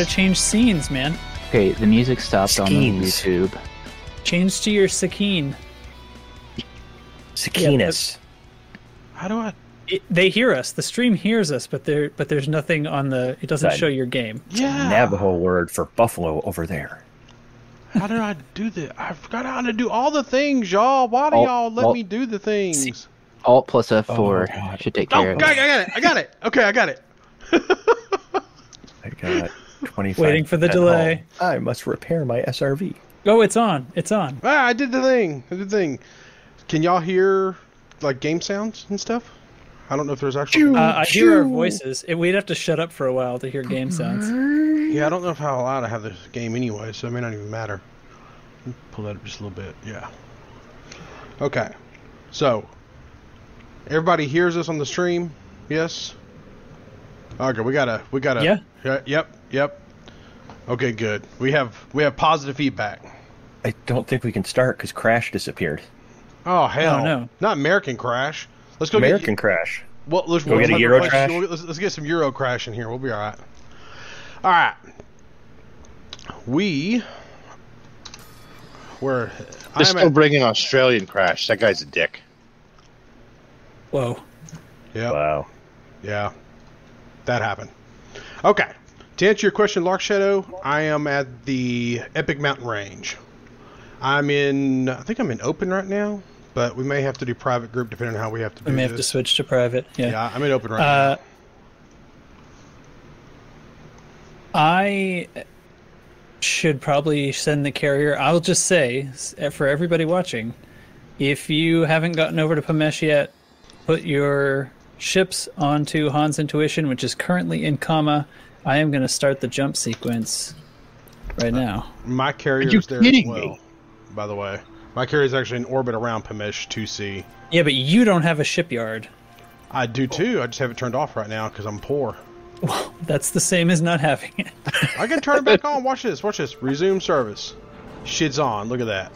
You gotta change scenes, man. Okay, the music stopped on the YouTube. Change to your Sakine. Sakinas. How do I? It, they hear us. The stream hears us, but there but there's nothing on the. It doesn't Right. show your game. Yeah. Navajo word for buffalo over there. How do I do that? I forgot how to do all the things, y'all. Why do Alt- y'all let alt- me do the things? Alt plus F4 Oh, God. should take Oh, care I got it. it. I got it. Okay, I got it. I got 25. Waiting for the delay. home. I must repair my SRV. Oh, it's on. It's on. Ah, I did the thing. I did the thing. Can y'all hear like game sounds and stuff? I don't know if there's actually. Uh, I hear our voices. It, we'd have to shut up for a while to hear game sounds. Yeah, I don't know how loud I have this game anyway, so it may not even matter. Pull that up just a little bit. Yeah. Okay. So, everybody hears us on the stream? Yes. Okay, we gotta, we gotta. Yeah. Yeah, Yep. Yep. Okay, good. We have, we have positive feedback. I don't think we can start because Crash disappeared. Oh hell Oh, no. Not American Crash. Let's go American get. Crash. Well, let's Go get a Euro let's, Crash? Let's, let's get some Euro Crash in here. We'll be all right. All right. We. We're. They're I'm still at, bringing Australian Crash. That guy's a dick. Whoa. Yeah. Wow. Yeah. That happened. Okay. To answer your question, Lark Shadow, I am at the Epic Mountain Range. I'm in. I think I'm in open right now, but we may have to do private group depending on how we have to do We may have to switch to private. Yeah. Yeah, I'm in open right Uh, now. I should probably send the carrier. I'll just say for everybody watching, if you haven't gotten over to Pamesh yet, put your ships onto Han's Intuition, which is currently in comma. I am going to start the jump sequence right now. My carrier is there as well. me? By the way, my carrier is actually in orbit around Pamesh 2C. Yeah, but you don't have a shipyard. I do too. I just have it turned off right now because I'm poor. Well, That's the same as not having it. I can turn it back on. Watch this. Watch this. Resume service. Shit's on. Look at that.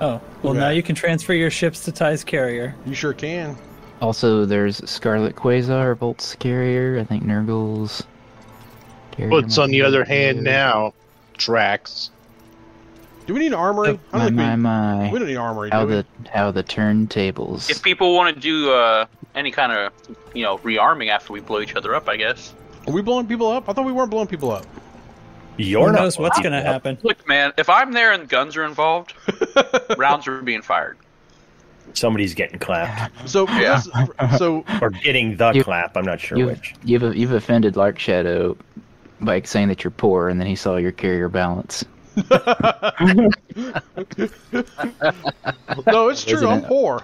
Oh, well, now you can transfer your ships to Ty's carrier. You sure can. Also, there's Scarlet Quasar, Bolt's carrier, I think Nurgle's. carrier But on the other there. hand, now Drax. Do we need an armory? I My, don't my, think my. we, we don't need armory. How do we? the how the turntables. If people want to do uh, any kind of, you know, rearming after we blow each other up, I guess. Are we blowing people up? I thought we weren't blowing people up. You're Who knows what's going to up. happen? Look, man, if I'm there and guns are involved, rounds are being fired. Somebody's getting clapped So Yeah. so or getting the You- clap. I'm not sure You've, which. you've you've offended Lark Shadow by saying that you're poor, and then he saw your carrier balance. no, it's true. Isn't I'm it? poor.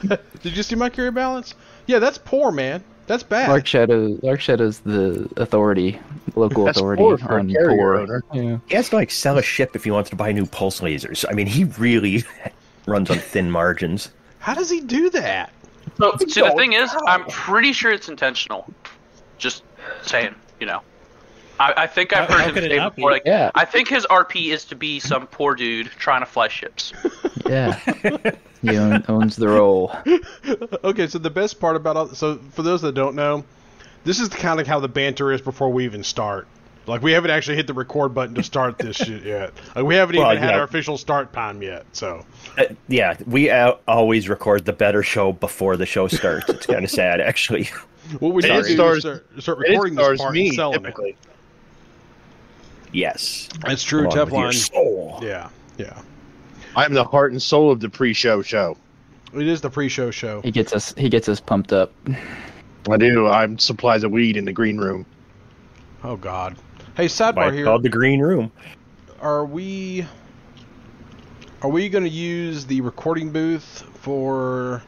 Did you see my carrier balance? Yeah, that's poor, man. That's bad. Lark Shadow, Lark Shadow's the authority, local That's authority poor for on carrier poor. owner. Yeah. He has to like sell a ship if he wants to buy new pulse lasers. I mean, he really runs on thin margins. How does he do that? So, see, the thing is, I'm pretty sure it's intentional. Just saying, you know. I, I think I've heard how him say not be? before, like, Yeah. I think his RP is to be some poor dude trying to fly ships. Yeah, he own, owns the role. Okay, so the best part about all, so for those that don't know, this is kind of how the banter is before we even start. Like we haven't actually hit the record button to start this shit yet. Like we haven't Well, even had yeah. our official start time yet. So Uh, yeah, we uh, always record the better show before the show starts. It's kind of sad, actually. what we And need to do stars- is start, start recording this stars part me, and selling it. Yes. That's true, Along with your Teflon. soul. Yeah, yeah. I'm the heart and soul of the pre-show show. It is the pre-show show. He gets us. He gets us pumped up. I do. I'm supplies of weed in the green room. Oh God. Hey, Why sidebar here. called the green room. Are we? Are we going to use the recording booth for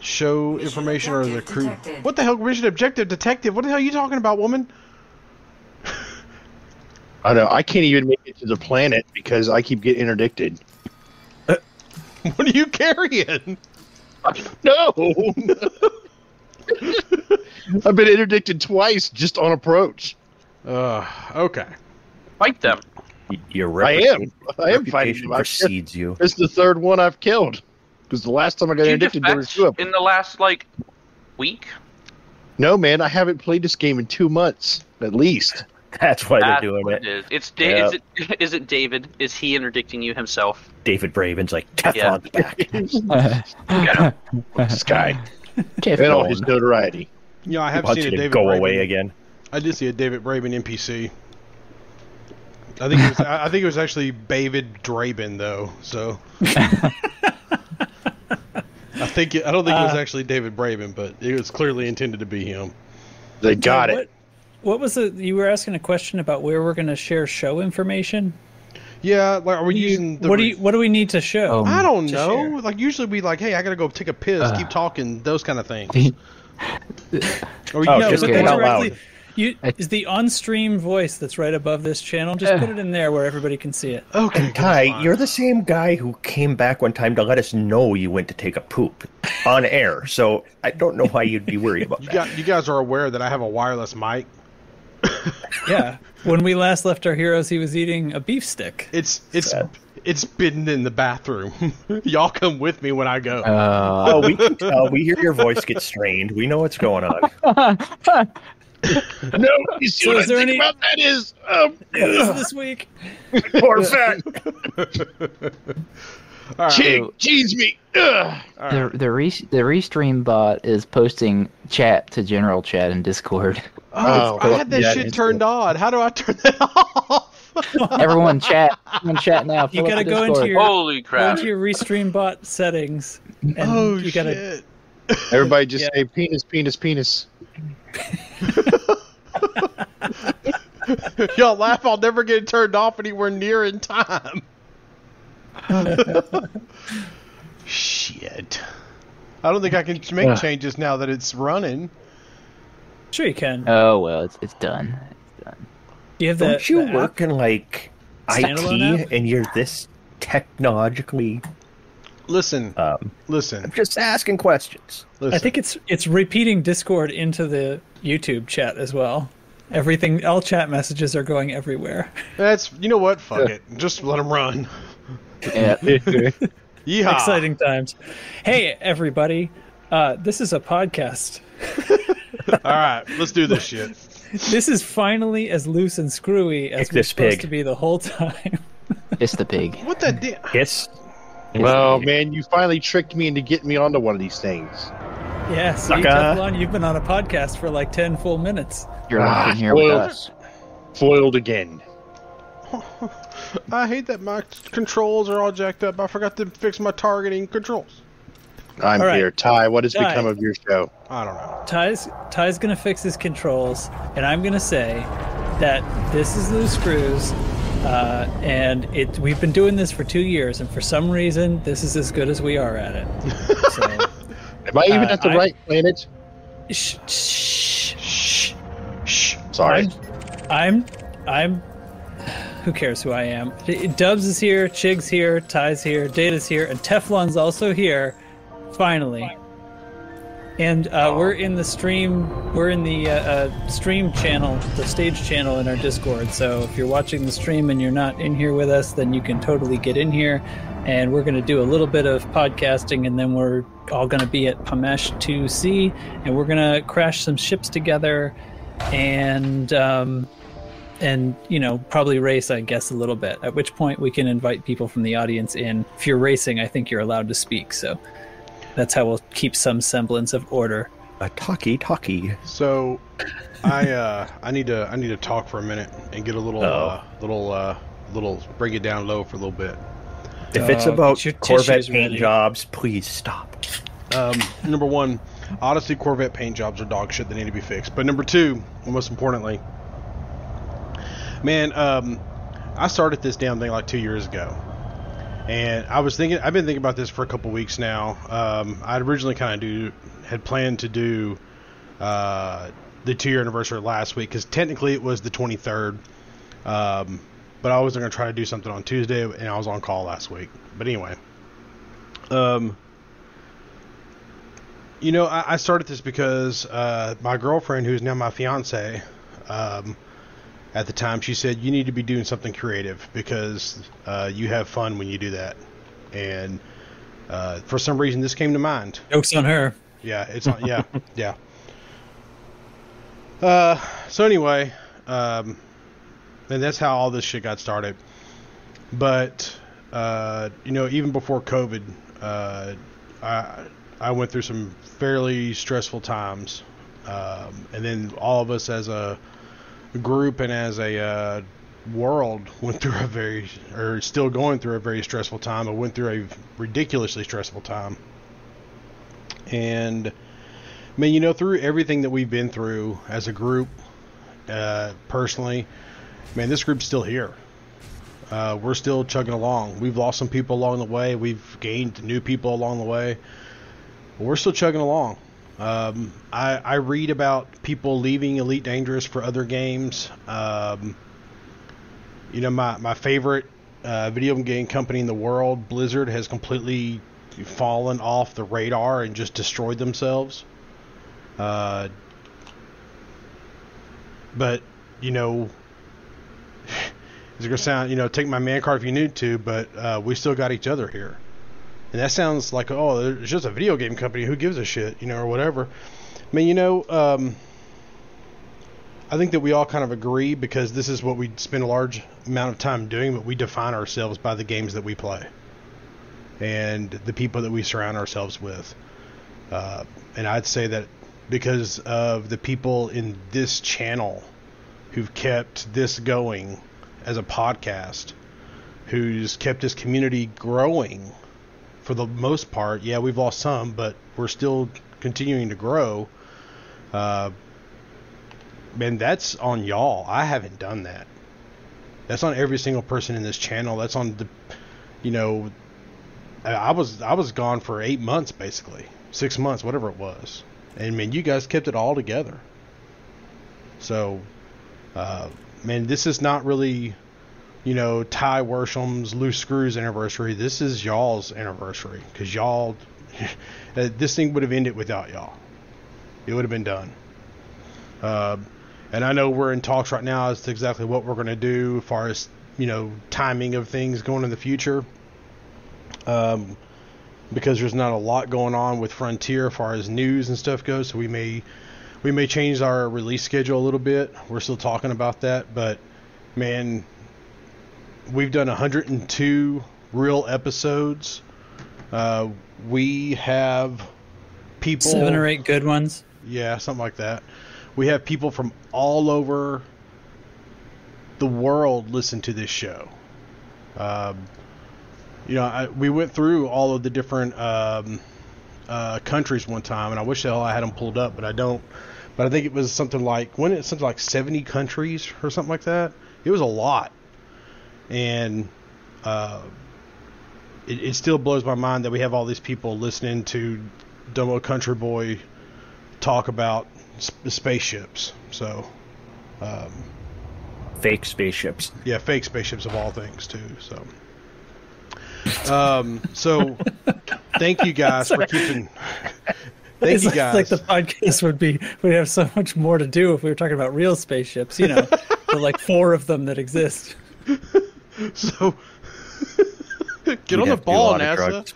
show information or the crew? detected. What the hell, mission objective detective? What the hell are you talking about, woman? I know. I can't even make it to the planet because I keep getting interdicted. What are you carrying? No. I've been interdicted twice just on approach. Uh, okay. Fight them. Y- Your I am. I am fighting. reputation them. Precedes you. It's the third one I've killed. Because the last time I got Did you there was two of them. in the last, like, week? No, man, I haven't played this game in two months at least. That's why they're doing what it. it is. It's da- Yeah. is it is it David? Is he interdicting you himself? David Braben's like Teflon's back. this guy and all his notoriety. Yeah, I have Wants seen you to David go Braben- away again. I did see a David Braben NPC. I think it was, I I think it was actually David Draben though. So I think it, I don't think it was Uh, actually David Braben, but it was clearly intended to be him. They got what, it. What was it? You were asking a question about where we're going to share show information. Yeah, like are we you- using the? what do you? What do we need to show? Um, I don't know. share? Like usually we like, hey, I gotta go take a piss, Uh. keep talking, those kind of things. Or Oh, no, just get out directly- loud. You, is the on-stream voice that's right above this channel? Just put it in there where everybody can see it. okay, that's Ty, you're the same guy who came back one time to let us know you went to take a poop on air. So I don't know why you'd be worried about You that. got you guys are aware that I have a wireless mic. Yeah. when we last left our heroes, he was eating a beef stick. It's it's Sad. it's been in the bathroom. Y'all come with me when I go. Uh, Oh, we can tell. We hear your voice get strained. We know what's going on. No, you see So what is I there think any- about that is, um, this week? Poor fat. All right. Chig, cheese me. Ugh. the the re- the restream bot is posting chat to general chat in Discord. Oh, Oh, I had that yeah, shit it's turned on. How do I turn that off? Everyone chat. Everyone chat now. You Fill gotta the go into your Holy crap. go crap! into your restream bot settings, and oh you gotta. shit! Everybody just Yeah. say penis, penis, penis. Y'all laugh. I'll never get it turned off anywhere near in time. shit. I don't think I can make Ugh. changes now that it's running. Sure, you can. Oh well, it's it's done. It's done. you have the. Don't you the app? work in like Standalone IT app? and you're this technologically? Listen, Um, listen, I'm just asking questions. listen. I think it's it's repeating Discord into the YouTube chat as well. Everything, all chat messages are going everywhere. that's you know what? Fuck it. Just let them run. Yeah. Yeehaw. Exciting times. Hey, everybody. Uh, this is a podcast. All right, let's do this shit. This is finally as loose and screwy as Kick we're supposed pig. to be the whole time. it's the pig. What the? Di- Yes. Well, man, you finally tricked me into getting me onto one of these things. yeah, see, Sucker. Teflon, you've been on a podcast for like 10 full minutes. You're Ah, locked in here with us. Foiled again. I hate that my controls are all jacked up. I forgot to fix my targeting controls. I'm All right. here. Ty, what has Ty. become of your show? I don't know. Ty's Ty's gonna fix his controls, and I'm gonna say that this is loose screws, uh, and it we've been doing this for two years, and for some reason this is as good as we are at it. So, Am I even Uh, at the I- right planet? shh, shh, shh, shh. Sorry. I'm, I'm, I'm. Who cares who I am? Dubs is here, Chig's here, Ty's here, Data's here, and Teflon's also here. Finally. And uh, we're in the stream. We're in the uh, uh, stream channel, the stage channel in our Discord. So if you're watching the stream and you're not in here with us, then you can totally get in here. And we're going to do a little bit of podcasting, and then we're all going to be at Pamesh 2C, and we're going to crash some ships together, and um, and you know probably race, I guess, a little bit. At which point we can invite people from the audience in. If you're racing, I think you're allowed to speak. So that's how we'll keep some semblance of order. A talkie talkie. So, I uh, I need to I need to talk for a minute and get a little uh, little uh, little bring it down low for a little bit. If it's Uh, about get your Corvette paint ready. jobs, please stop. Um, number one, Odyssey Corvette paint jobs are dog shit. They need to be fixed. But number two, and most importantly, man, um, I started this damn thing like two years ago, and I was thinking. I've been thinking about this for a couple weeks now. Um, I originally kind of do had planned to do uh, the two year anniversary last week because technically it was the 23rd. Um, but I was going to try to do something on Tuesday, and I was on call last week. But anyway, um, you know, I, I started this because uh, my girlfriend, who's now my fiance, um, at the time, she said you need to be doing something creative because uh, you have fun when you do that. And uh, for some reason, this came to mind. Jokes on her. Yeah, it's not. Yeah, yeah. Uh, so anyway, um, and that's how all this shit got started. But uh, you know, even before COVID, uh, I I went through some fairly stressful times, um, and then all of us as a group and as a uh, world went through a very, or still going through a very stressful time. I went through a ridiculously stressful time, and I mean, you know, through everything that we've been through as a group, uh, personally, man, this group's still here. Uh, we're still chugging along. We've lost some people along the way. We've gained new people along the way. But we're still chugging along. Um, I, I read about people leaving Elite Dangerous for other games. Um, you know, my, my favorite uh, video game company in the world, Blizzard, has completely fallen off the radar and just destroyed themselves. Uh, but, you know, it's going to sound, you know, take my man card if you need to, but uh, we still got each other here. And that sounds like, oh, it's just a video game company. Who gives a shit, you know, or whatever. I mean, you know, um, I think that we all kind of agree because this is what we spend a large amount of time doing, but we define ourselves by the games that we play and the people that we surround ourselves with. Uh, and I'd say that because of the people in this channel who've kept this going as a podcast, who's kept this community growing for the most part. Yeah, we've lost some, but we're still continuing to grow. Uh, man, that's on y'all. I haven't done that. That's on every single person in this channel. That's on the, you know, I was I was gone for eight months basically, six months, whatever it was. And man, you guys kept it all together. So, uh, man, this is not really, you know, Ty Worsham's loose screws anniversary. This is y'all's anniversary because y'all, this thing would have ended without y'all. It would have been done. Uh, and I know we're in talks right now as to exactly what we're going to do as far as you know timing of things going in the future. Um, because there's not a lot going on with Frontier as far as news and stuff goes, so we may we may change our release schedule a little bit. We're still talking about that, but man, we've done 102 real episodes. Uh, we have people Seven or eight good ones. yeah, something like that. We have people from all over the world listen to this show. Um, you know, I, we went through all of the different um, uh, countries one time, and I wish the hell I had them pulled up, but I don't. But I think it was something like when it something like 70 countries or something like that. It was a lot, and uh, it, it still blows my mind that we have all these people listening to Domo Country Boy talk about sp- spaceships. So, um, Fake spaceships. yeah, fake spaceships of all things too. So, um, so thank you guys for keeping. Thank it's you guys. like the podcast would be we'd have so much more to do if we were talking about real spaceships, you know, the like four of them that exist. so get We'd on the have to do a ball, NASA.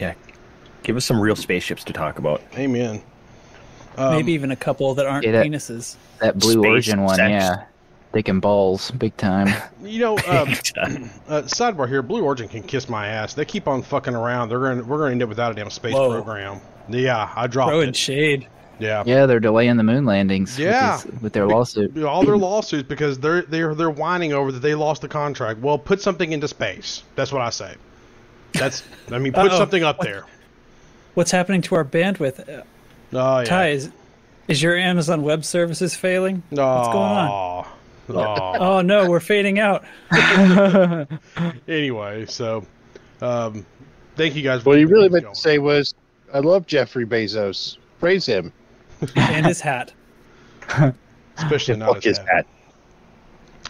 Yeah. Give us some real spaceships to talk about. Amen. Um, Maybe even a couple that aren't Yeah, that- penises. That Blue Space Origin one, sex. yeah. Dick and balls, big time. You know, um, uh, sidebar here. Blue Origin can kiss my ass. They keep on fucking around. They're going. to We're going to end up without a damn space Whoa. program. Yeah, I dropped Throwing it. shade. Yeah. Yeah, they're delaying the moon landings. Yeah. With, this, with their lawsuit. All their lawsuits because they're they're they're whining over that they lost the contract. Well, put something into space. That's what I say. That's. I mean, put Uh-oh. something up there. What's happening to our bandwidth? Uh, Oh yeah. Ty, is, is your Amazon Web Services failing? No. What's going on? Aw. Aw. Oh no, we're fading out. anyway, so um, thank you guys. for What he keeping really meant going. to say was, "I love Jeffrey Bezos. Praise him." And his hat. especially not Fuck his as hat.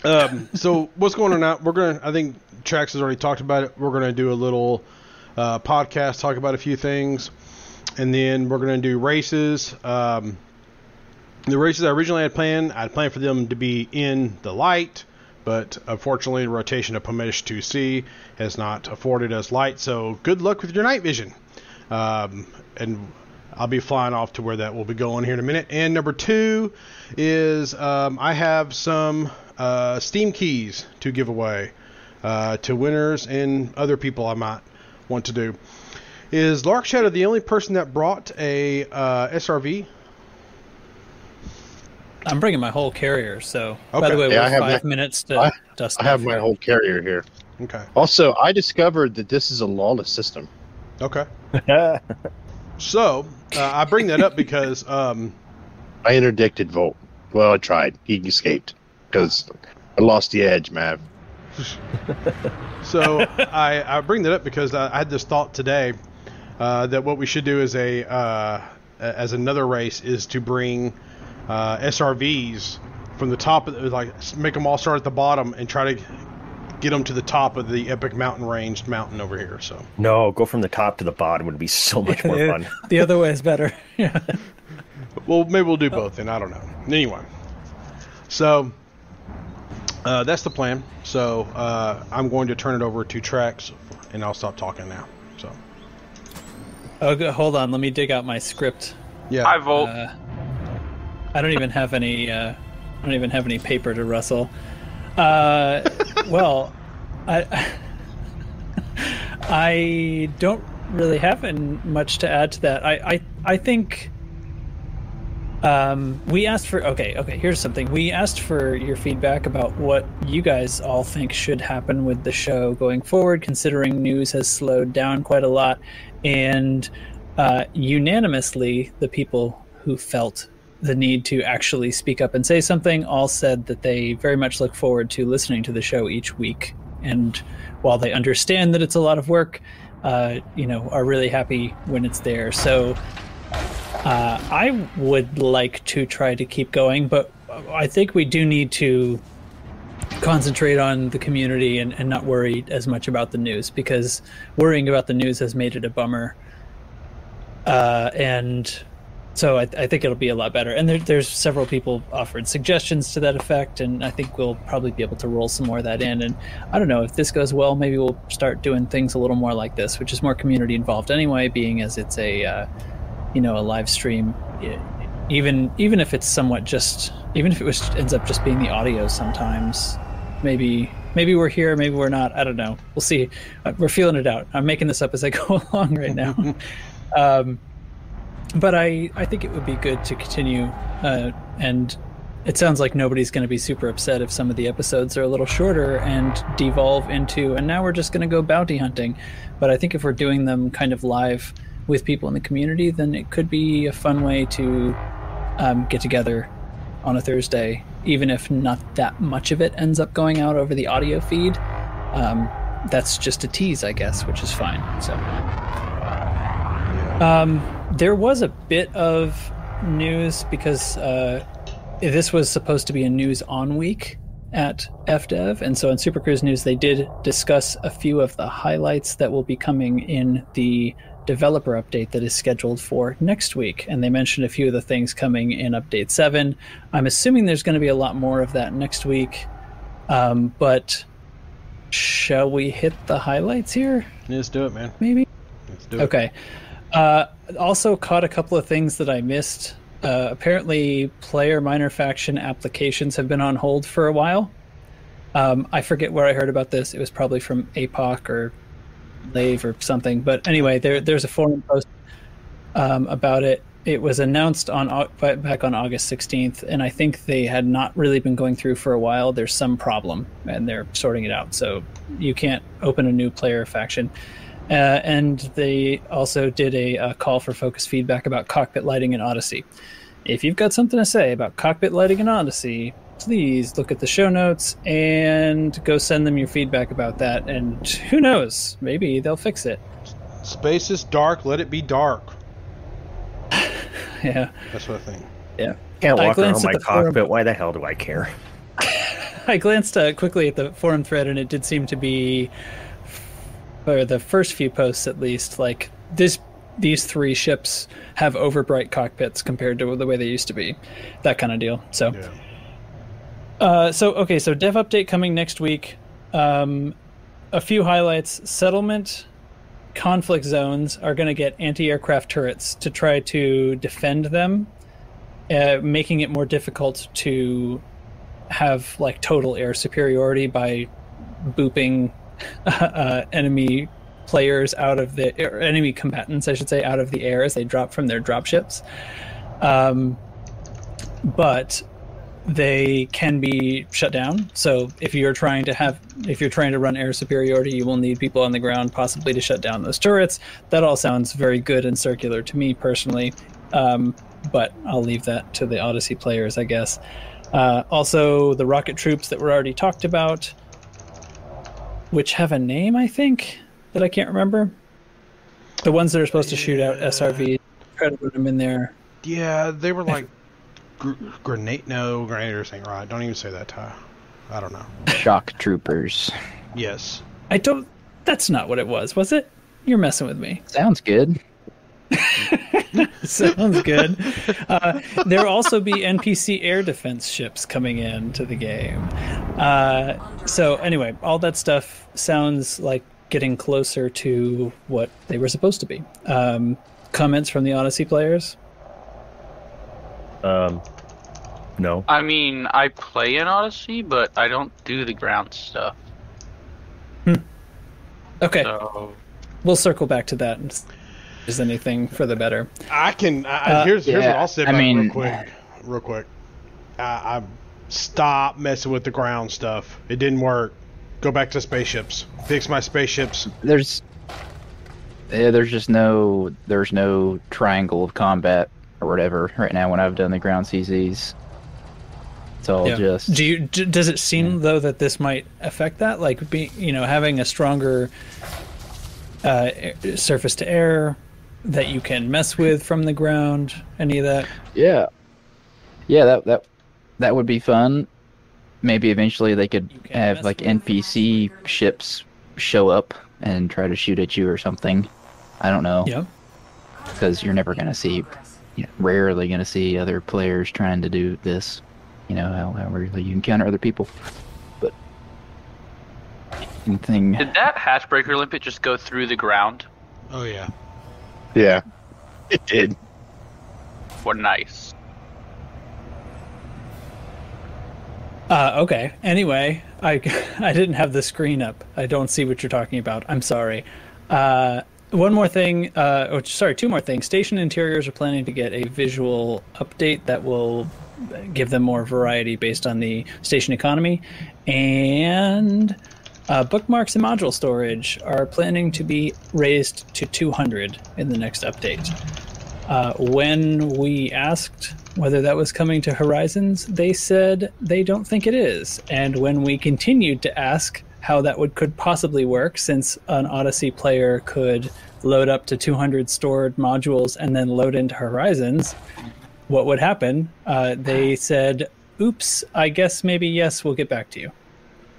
Um, so what's going on now? We're gonna. I think Trax has already talked about it. We're gonna do a little uh, podcast, talk about a few things, and then we're gonna do races. Um, the races I originally had planned, I had planned for them to be in the light, but unfortunately, the rotation of Pomesh 2C has not afforded us light. So good luck with your night vision. Um, and I'll be flying off to where that will be going here in a minute. And number two is um, I have some uh, Steam keys to give away uh, to winners and other people I might want to do. Is Lark Shadow the only person that brought a uh, SRV? I'm bringing my whole carrier. So, by the way, Yeah, we're I have five my- minutes to I- dust. I have my here. whole carrier here. Okay. Also, I discovered that this is a lawless system. Okay. So uh, I bring that up because um, I interdicted Volt. Well, I tried. He escaped because I lost the edge, man. So I, I bring that up because I, I had this thought today uh, that what we should do as a uh, as another race is to bring uh, SRVs from the top, of the, like make them all start at the bottom and try to get them to the top of the epic mountain ranged mountain over here. So No, go from the top to the bottom would be so much more fun. the other way is better. yeah. well, maybe we'll do both. Then I don't know. Anyway, so uh, that's the plan. So uh, I'm going to turn it over to Tracks, and I'll stop talking now. So Oh, go- hold on. Let me dig out my script. yeah. I vote. Uh, I don't even have any. Uh, I don't even have any paper to rustle. Uh, well, I I don't really have much to add to that. I I, I think. Um, we asked for okay, okay. Here's something. We asked for your feedback about what you guys all think should happen with the show going forward, considering news has slowed down quite a lot, and uh, unanimously, the people who felt the need to actually speak up and say something all said that they very much look forward to listening to the show each week. And while they understand that it's a lot of work, uh, you know, are really happy when it's there. So uh, I would like to try to keep going, but I think we do need to concentrate on the community and, and not worry as much about the news because worrying about the news has made it a bummer. Uh, and so I, I think it'll be a lot better. And there, there's several people offered suggestions to that effect, and I think we'll probably be able to roll some more of that in. And I don't know if this goes well, maybe we'll start doing things a little more like this, which is more community involved anyway, being as it's a uh, you know a live stream. Even even if it's somewhat just even if it was ends up just being the audio sometimes, maybe maybe we're here, maybe we're not. I don't know. We'll see. Uh, We're feeling it out. I'm making this up as I go along right now. um, but I, I think it would be good to continue. Uh, and it sounds like nobody's going to be super upset if some of the episodes are a little shorter and devolve into, and now we're just going to go bounty hunting. But I think if we're doing them kind of live with people in the community, then it could be a fun way to um, get together on a Thursday, even if not that much of it ends up going out over the audio feed. Um, that's just a tease, I guess, which is fine. So. Um, there was a bit of news because uh, this was supposed to be a news on week at FDev, and so in Super Cruise News they did discuss a few of the highlights that will be coming in the developer update that is scheduled for next week, and they mentioned a few of the things coming in Update Seven. I'm assuming there's going to be a lot more of that next week, um, but shall we hit the highlights here? Let's do it, man. Maybe. Let's do it. Okay. Uh, also caught a couple of things that I missed. Uh, apparently, player minor faction applications have been on hold for a while. Um, I forget where I heard about this. It was probably from APOC or Lave or something. But anyway, there, there's a forum post um, about it. It was announced on back on August 16th, and I think they had not really been going through for a while. There's some problem, and they're sorting it out. So you can't open a new player faction. Uh, and they also did a, uh call for focus feedback about cockpit lighting in Odyssey. If you've got something to say about cockpit lighting in Odyssey, please look at the show notes and go send them your feedback about that. And who knows, maybe they'll fix it. Space is dark. Let it be dark. Yeah, That's what I think. yeah. Can't walk around glanced my the forum. cockpit. Why the hell do I care? I glanced uh, quickly at the forum thread, and it did seem to be, or the first few posts at least, like this. These three ships have overbright cockpits compared to the way they used to be, that kind of deal. So, Yeah. uh, so okay, so dev update coming next week. Um, a few highlights: settlement conflict zones are going to get anti-aircraft turrets to try to defend them, uh, making it more difficult to have like total air superiority by booping uh, enemy players out of the enemy combatants, I should say, out of the air as they drop from their dropships. Um, but they can be shut down. So if you're trying to have, if you're trying to run air superiority, you will need people on the ground possibly to shut down those turrets. That all sounds very good and circular to me personally, um, but I'll leave that to the Odyssey players, I guess. Uh, also, the rocket troops that were already talked about, which have a name, I think, that I can't remember. The ones that are supposed to shoot out SRV, try to put them in there. Yeah, they were like gr- grenade. No, grenadiers ain't right. Don't even say that, Ty. I don't know. Shock troopers. Yes. I don't. That's not what it was, was it? You're messing with me. Sounds good. Sounds good. Uh, there will also be NPC air defense ships coming into the game. Uh, so anyway, all that stuff sounds like getting closer to what they were supposed to be. Um, comments from the Odyssey players? Um, no. I mean, I play in Odyssey, but I don't do the ground stuff. Hmm. Okay, So we'll circle back to that. If there's anything for the better. I can. I, I- Uh, here's here's what I'll say I about it real mean- quick. Real quick. I, I stop messing with the ground stuff. It didn't work. Go back to spaceships. Fix my spaceships. There's yeah, there's just no there's no triangle of combat or whatever right now when I've done the ground CZs. It's all Yeah. just Do you? d- Does it seem though that this might affect that? Like, be you know, having a stronger uh, surface to air that you can mess with from the ground. Any of that? Yeah. Yeah, that that that would be fun. Maybe eventually they could have like NPC ships show up and try to shoot at you or something. I don't know Yeah. because you're never gonna see, you know, rarely gonna see other players trying to do this. You know how, how rarely you encounter other people. But anything. did that hatchbreaker limpet just go through the ground? Oh yeah. Yeah, it did. What nice. Uh, okay. Anyway, I I didn't have the screen up. I don't see what you're talking about. I'm sorry. Uh, one more thing. Uh, oh, sorry, two more things. Station interiors are planning to get a visual update that will give them more variety based on the station economy, and uh, bookmarks and module storage are planning to be raised to 200 in the next update. Uh, when we asked whether that was coming to Horizons, they said they don't think it is. And when we continued to ask how that would could possibly work, since an Odyssey player could load up to 200 stored modules and then load into Horizons, what would happen? Uh, they said, "Oops, I guess maybe yes. We'll get back to you."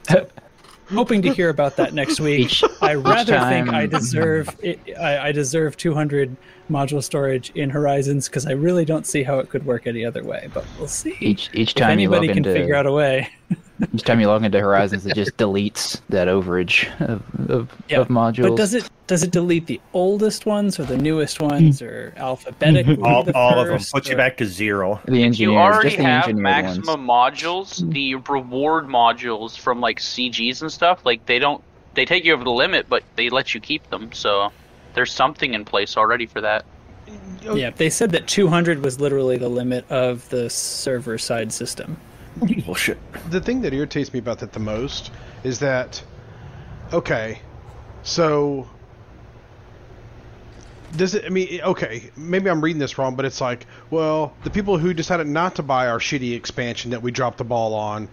Hoping to hear about that next week. Each- I rather think I deserve it, I, I deserve 200 module storage in Horizons because I really don't see how it could work any other way. But we'll see. Each each if time you anybody can into figure out a way. each time you log into Horizons, it just deletes that overage of of, Yeah, of modules. But does it does it delete the oldest ones or the newest ones or alphabetically? Mhm. All, all of them. first, Puts you back to zero. the engineers, You already just the have engineered ones. maximum modules. The reward modules from like CGs and stuff, like they don't they take you over the limit, but they let you keep them. So there's something in place already for that. Yeah, they said that 200 was literally the limit of the server side system. Bullshit. the thing that irritates me about that the most is that okay so does it i mean okay maybe i'm reading this wrong but it's like well the people who decided not to buy our shitty expansion that we dropped the ball on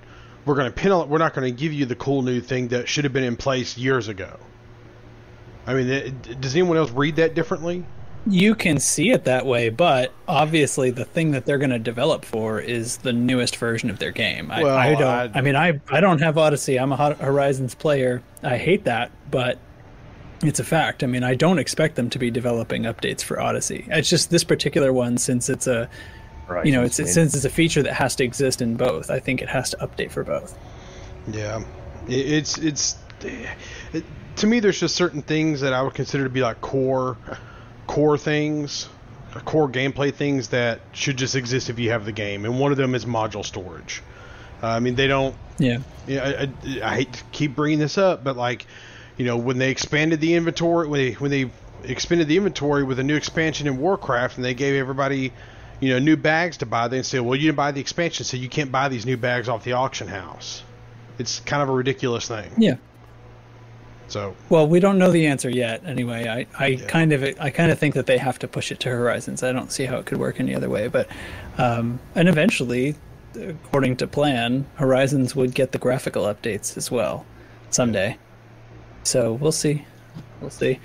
we're to penal we're not going to give you the cool new thing that should have been in place years ago i mean it, does anyone else read that differently You can see it that way, but obviously the thing that they're going to develop for is the newest version of their game. I, Well, I don't. I- I, mean, I I don't have Odyssey. I'm a Horizons player. I hate that, but it's a fact. I mean, I don't expect them to be developing updates for Odyssey. It's just this particular one, since it's a Right. you know, it's since it's a feature that has to exist in both. I think it has to update for both. Yeah, it, it's it's it, to me, there's just certain things that I would consider to be like core, core things, or core gameplay things that should just exist if you have the game, and one of them is module storage. Uh, I mean, they don't. Yeah. Yeah, I, I, I hate to keep bringing this up, but like, you know, when they expanded the inventory, when they when they expanded the inventory with a new expansion in Warcraft, and they gave everybody, you know, new bags to buy, they said, well, you didn't buy the expansion, so you can't buy these new bags off the auction house. It's kind of a ridiculous thing. Yeah. So Well, we don't know the answer yet. Anyway, I, I Yeah. kind of I kind of think that they have to push it to Horizons. I don't see how it could work any other way. But um, and eventually, according to plan, Horizons would get the graphical updates as well someday. So we'll see. We'll see.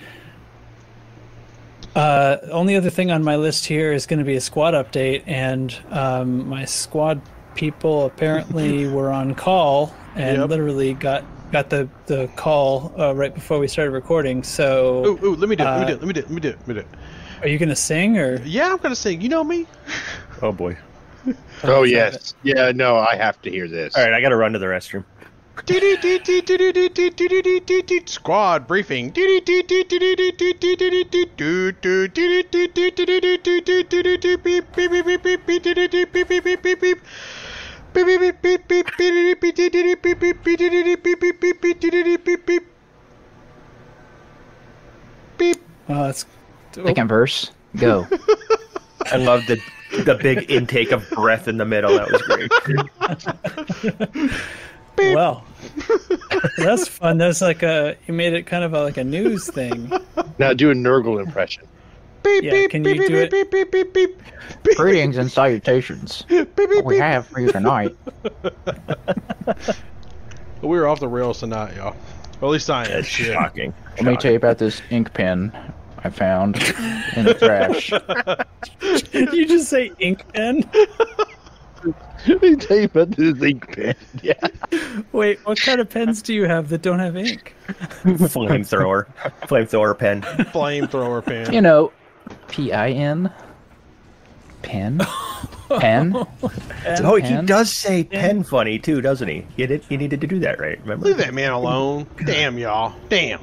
Uh, only other thing on my list here is going to be a squad update, and um, my squad people apparently were on call and Yep. literally got got the the call uh, right before we started recording. So, Ooh, ooh, let me do it. Let me Uh, do it. Let me do it. Let me do it. Let me do it. are you going to sing or? Yeah, I'm gonna sing. You know me. Oh boy. Oh yes, yeah. No, I have to hear this. All right, I got to run to the restroom. Squad briefing. Uh, oh, it's Second verse, go. I love the the big intake of breath in the middle. That was great. well. That's fun. That's like a you made it kind of a, like a news thing. Now do a Nurgle impression. Yeah, can you do it? Greetings and salutations. What we have for you tonight. We were off the rails tonight, y'all. Or at least I am. That's Shit. shocking. Let me tell you about this ink pen I found in the trash. Did you just say ink pen? Let me tell you about this ink pen. Yeah. Wait, what kind of pens do you have that don't have ink? Flamethrower, flamethrower pen. Flamethrower pen. You know, P I N. Pen? Pen? Oh, he Pen? does say pen funny too, doesn't he? You did. You needed to do that, right? Remember? Leave that man alone. Damn, y'all. Damn.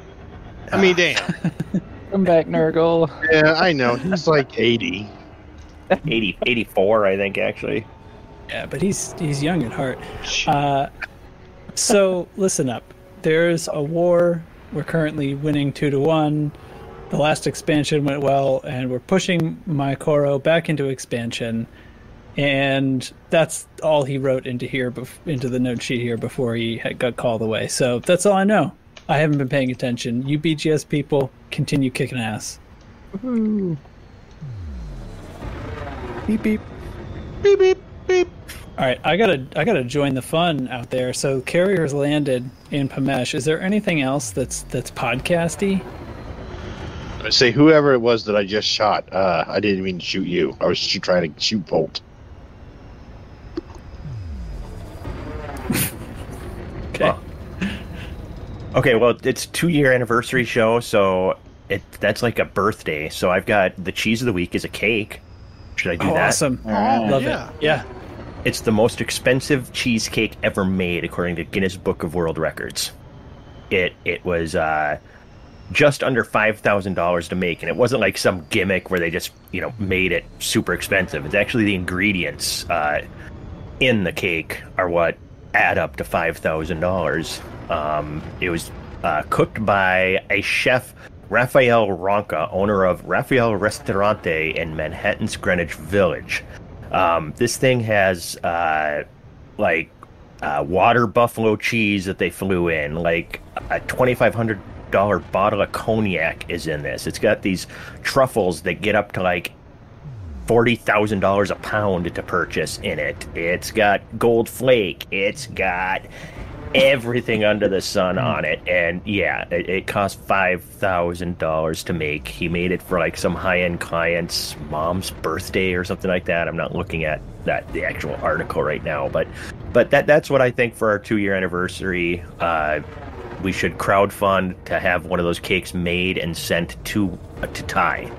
I mean, damn. Come back, Nurgle. Yeah, I know. He's like 80. 80, 84, I think actually. Yeah, but he's he's young at heart. Uh, so listen up. There's a war. We're currently winning two to one. The last expansion went well, and we're pushing Mycoro back into expansion. And that's all he wrote into here, bef- into the note sheet here before he had got called away. So that's all I know. I haven't been paying attention. You BGS people, continue kicking ass. Beep beep. beep, beep, beep. All right, I gotta I gotta join the fun out there. So carriers landed in Pamesh. Is there anything else that's that's podcasty? I say whoever it was that I just shot. Uh, I didn't mean to shoot you. I was shoot, trying to shoot Bolt. Okay. Well, Okay, well, it's two year anniversary show, so it that's like a birthday. So I've got the cheese of the week is a cake. Should I do oh, that? awesome! Oh, Love yeah. it. Yeah. It's the most expensive cheesecake ever made, according to Guinness Book of World Records. It it was uh, just under five thousand dollars to make, and it wasn't like some gimmick where they just you know made it super expensive. It's actually the ingredients uh, in the cake are what add up to five thousand dollars. Um, it was uh, cooked by a chef. Raffaele Ronca, owner of Rafele Ristorante in Manhattan's Greenwich Village. Um, this thing has uh, like uh, water buffalo cheese that they flew in, like a twenty five hundred dollar bottle of cognac is in this. It's got these truffles that get up to like forty thousand dollars a pound to purchase in it. It's got gold flake. It's got everything under the sun on it, and yeah, it, it cost five thousand dollars to make. He made it for like some high end client's mom's birthday or something like that. I'm not looking at that the actual article right now, but but that that's what I think for our two year anniversary. Uh, we should crowdfund to have one of those cakes made and sent to uh, to Ty,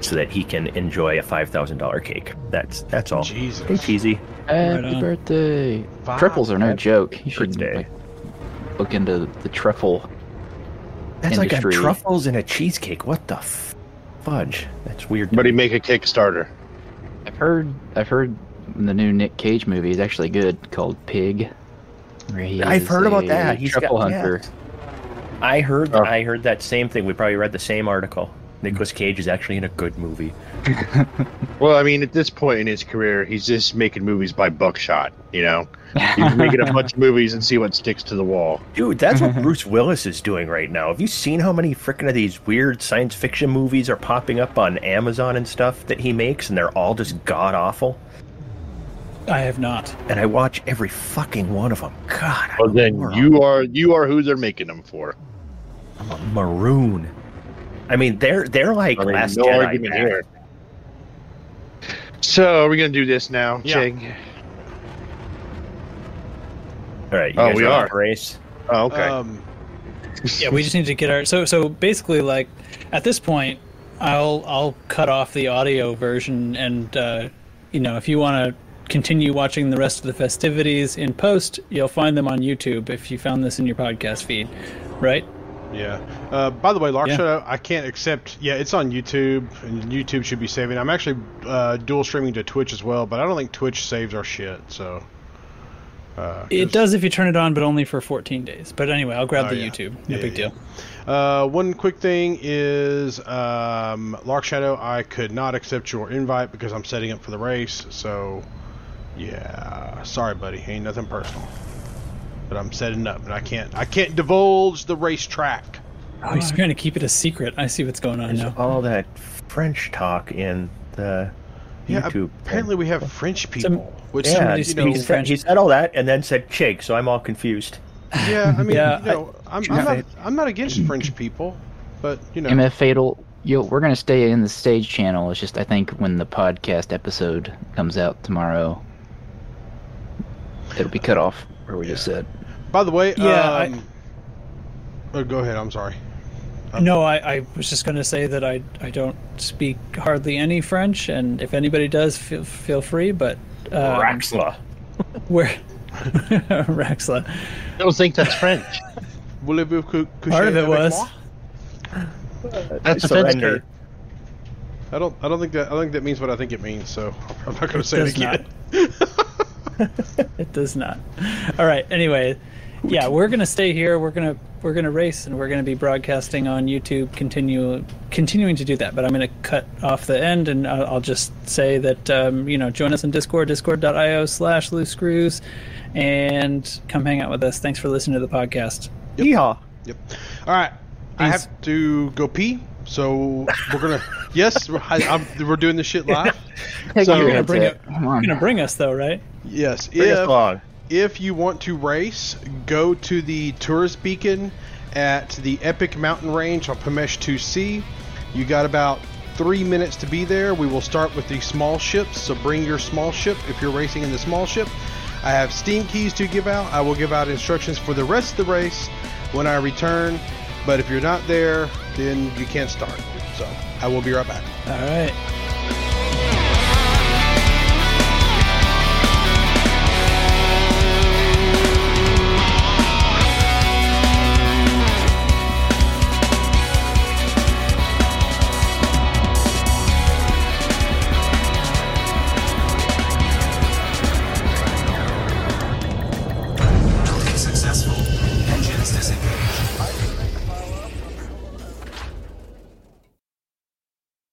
so that he can enjoy a five thousand dollar cake. That's that's all. Jesus. Hey, cheesy. Happy on. birthday. Five. Truffles are no Happy joke. You should like, look into the truffle That's like a truffles in a cheesecake. What the f- fudge? That's weird. Somebody make a Kickstarter. I've heard I've heard the new Nick Cage movie is actually good called Pig. Where he I've heard about that. He's truffle got- hunter. I heard. Oh. I heard that same thing. We probably read the same article. Nicolas Cage is actually in a good movie. Well, I mean, at this point in his career, he's just making movies by buckshot. You know, he's making a bunch of movies and see what sticks to the wall. Dude, that's what Bruce Willis is doing right now. Have you seen how many freaking of these weird science fiction movies are popping up on Amazon and stuff that he makes, and they're all just god awful? I have not. And I watch every fucking one of them. God, Well, then adore 'em. you are you are who they're making them for. I'm a maroon. I mean, they're they're like I mean, last no Jedi argument here. So are we gonna do this now, Yeah. Chig? All right, you Oh, guys we are. Race. Oh, okay. Um, Yeah, we just need to get our so so basically like at this point I'll I'll cut off the audio version and uh, you know if you want to continue watching the rest of the festivities in post you'll find them on YouTube if you found this in your podcast feed, right? yeah. Uh, by the way, Lark Yeah. Shadow, I can't accept. Yeah, it's on YouTube, and YouTube should be saving. I'm actually uh, dual streaming to Twitch as well, but I don't think Twitch saves our shit. So. Uh, It does if you turn it on, but only for 14 days. But anyway, I'll grab Oh, the yeah. YouTube. No Yeah, big deal. Uh, one quick thing is, um, Lark Shadow, I could not accept your invite because I'm setting up for the race. So, yeah, sorry, buddy. Ain't nothing personal. But I'm setting up, and I can't, I can't divulge the racetrack. Oh, he's trying to keep it a secret. I see what's going on There's now. all that French talk in the Yeah, YouTube. apparently we have French people, which yeah, somebody you know, he, said, French. he said all that and then said Chig, so I'm all confused. yeah, I mean, Yeah, you know, I'm, I'm not, I'm not against French people, but you know, MF Fatal, you we're gonna stay in the stage channel. It's just I think when the podcast episode comes out tomorrow, it'll be cut off where we just said. by the way, Yeah, I- um, oh, go ahead. I'm sorry. No, I, I was just going to say that I I don't speak hardly any French, and if anybody does, feel feel free. But um, Raxla. where Raxla, I don't think that's French. Voulez-vous part of it was. That's a Surrender. I don't. I don't think that. I think that means what I think it means. So I'm not going to say does it again. It does not. All right. Anyway, yeah, we're gonna stay here. We're gonna we're gonna race, and we're gonna be broadcasting on YouTube. Continue continuing to do that. But I'm gonna cut off the end, and I'll, I'll just say that um, you know join us in Discord, Discord.io/slash Loose Screws, and come hang out with us. Thanks for listening to the podcast. Yeehaw. Yep. All right. I have to go pee. So we're gonna. yes, we're, I, I'm, we're doing this shit live. So- You're gonna bring it. Come You're gonna bring us though, right? Yes. Bring us If along. if you want to race, go to the tourist beacon at the Epic Mountain Range on Pamesh 2C. You got about three minutes to be there. We will start with the small ships, so bring your small ship if you're racing in the small ship. I have Steam keys to give out. I will give out instructions for the rest of the race when I return. But if you're not there, then you can't start. So I will be right back. All right.